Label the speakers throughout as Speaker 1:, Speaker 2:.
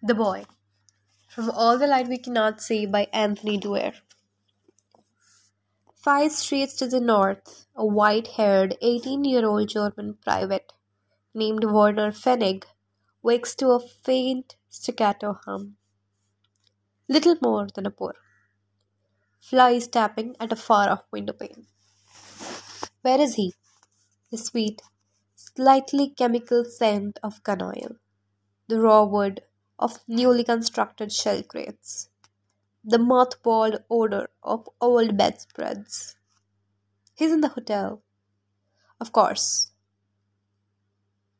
Speaker 1: The Boy From All the Light We Cannot See by Anthony Doerr. Five streets to the north, a white haired 18 year old German private named Werner Pfennig wakes to a faint staccato hum. Little more than a purr. Flies tapping at a far off window pane. Where is he? The sweet, slightly chemical scent of gun oil. The raw wood of newly constructed shell crates, the mothballed odor of old bedspreads. He's in the hotel. Of course.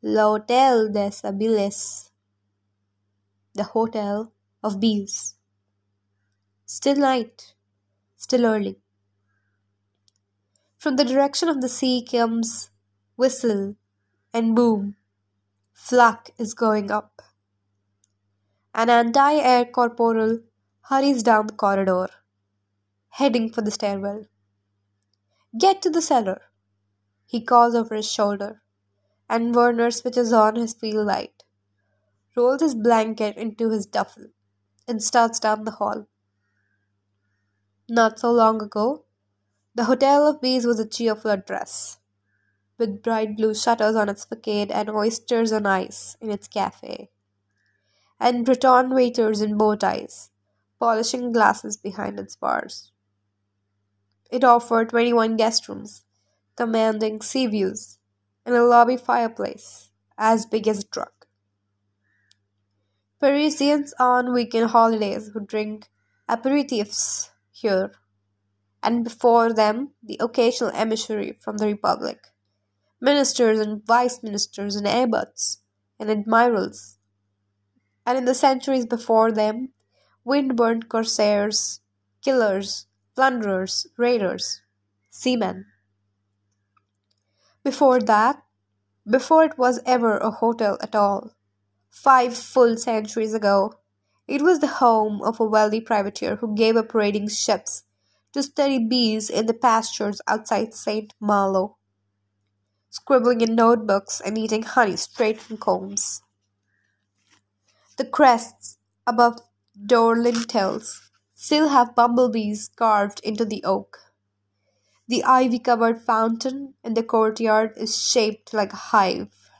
Speaker 1: L'Hotel des Abeilles. The Hotel of Bees. Still night, still early. From the direction of the sea comes whistle and boom. Flak is going up. An anti air corporal hurries down the corridor, heading for the stairwell. Get to the cellar, he calls over his shoulder, and Werner switches on his field light, rolls his blanket into his duffel, and starts down the hall. Not so long ago, the Hotel of Bees was a cheerful address, with bright blue shutters on its facade and oysters on ice in its cafe and Breton waiters in bow ties, polishing glasses behind its bars. It offered 21 guest rooms, commanding sea views, and a lobby fireplace as big as a truck. Parisians on weekend holidays would drink aperitifs here, and before them the occasional emissary from the Republic, ministers and vice ministers and abbots and admirals and in the centuries before them, wind-burnt corsairs, killers, plunderers, raiders, seamen. Before that, before it was ever a hotel at all, five full centuries ago, it was the home of a wealthy privateer who gave up raiding ships to study bees in the pastures outside St. Malo, scribbling in notebooks and eating honey straight from combs. The crests above door lintels still have bumblebees carved into the oak. The ivy covered fountain in the courtyard is shaped like a hive.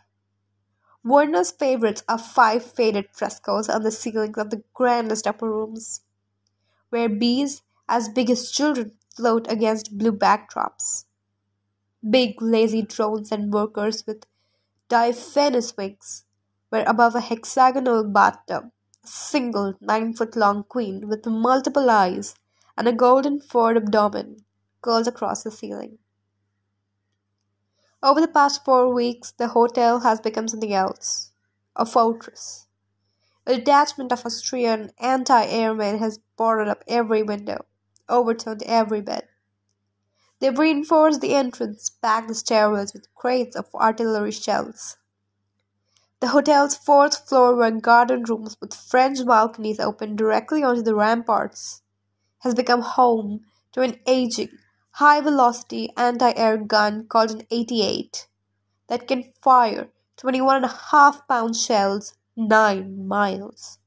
Speaker 1: Werner's favorites are five faded frescoes on the ceilings of the grandest upper rooms, where bees as big as children float against blue backdrops. Big lazy drones and workers with diaphanous wings where above a hexagonal bathtub, a single nine foot long queen with multiple eyes and a golden furred abdomen curls across the ceiling. Over the past four weeks, the hotel has become something else a fortress. A detachment of Austrian anti airmen has boarded up every window, overturned every bed. They've reinforced the entrance, packed the stairwells with crates of artillery shells, the hotel's fourth floor were garden rooms with French balconies open directly onto the ramparts, has become home to an aging, high-velocity anti-air gun called an 88 that can fire 21 and a half pound shells 9 miles.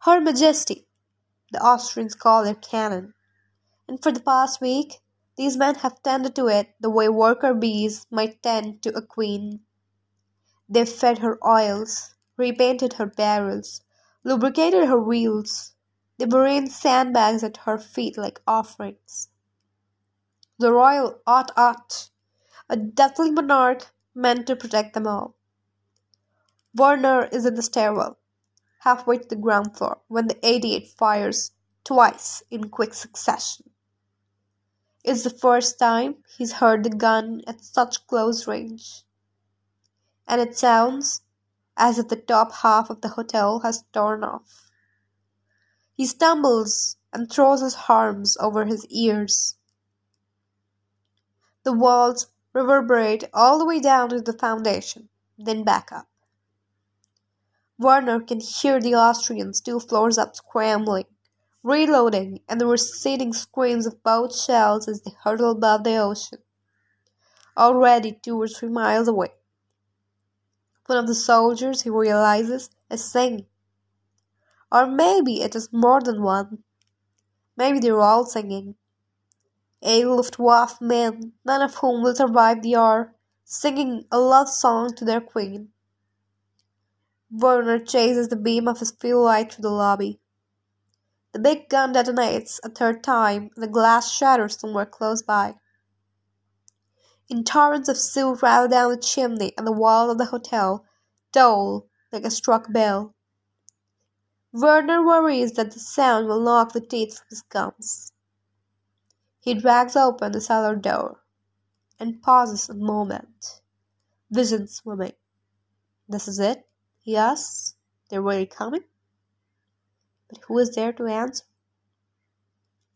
Speaker 1: Her Majesty, the Austrians call their cannon, and for the past week, these men have tended to it the way worker bees might tend to a queen. They fed her oils, repainted her barrels, lubricated her wheels. They arranged sandbags at her feet like offerings. The royal acht acht, a deathly monarch meant to protect them all. Werner is in the stairwell, halfway to the ground floor, when the 88 fires twice in quick succession. It's the first time he's heard the gun at such close range and it sounds as if the top half of the hotel has torn off. He stumbles and throws his arms over his ears. The walls reverberate all the way down to the foundation, then back up. Werner can hear the Austrians two floors up scrambling, reloading, and the receding screams of both shells as they hurtle above the ocean, already two or three miles away. One of the soldiers, he realizes, is singing. Or maybe it is more than one. Maybe they're all singing. A Luftwaffe men, none of whom will survive the hour, singing a love song to their queen. Werner chases the beam of his field light through the lobby. The big gun detonates a third time, and the glass shatters somewhere close by. In torrents of soot rattle down the chimney, and the walls of the hotel dull like a struck bell. Werner worries that the sound will knock the teeth from his gums. He drags open the cellar door and pauses a moment, vision swimming. This is it? he asks. They're really coming? But who is there to answer?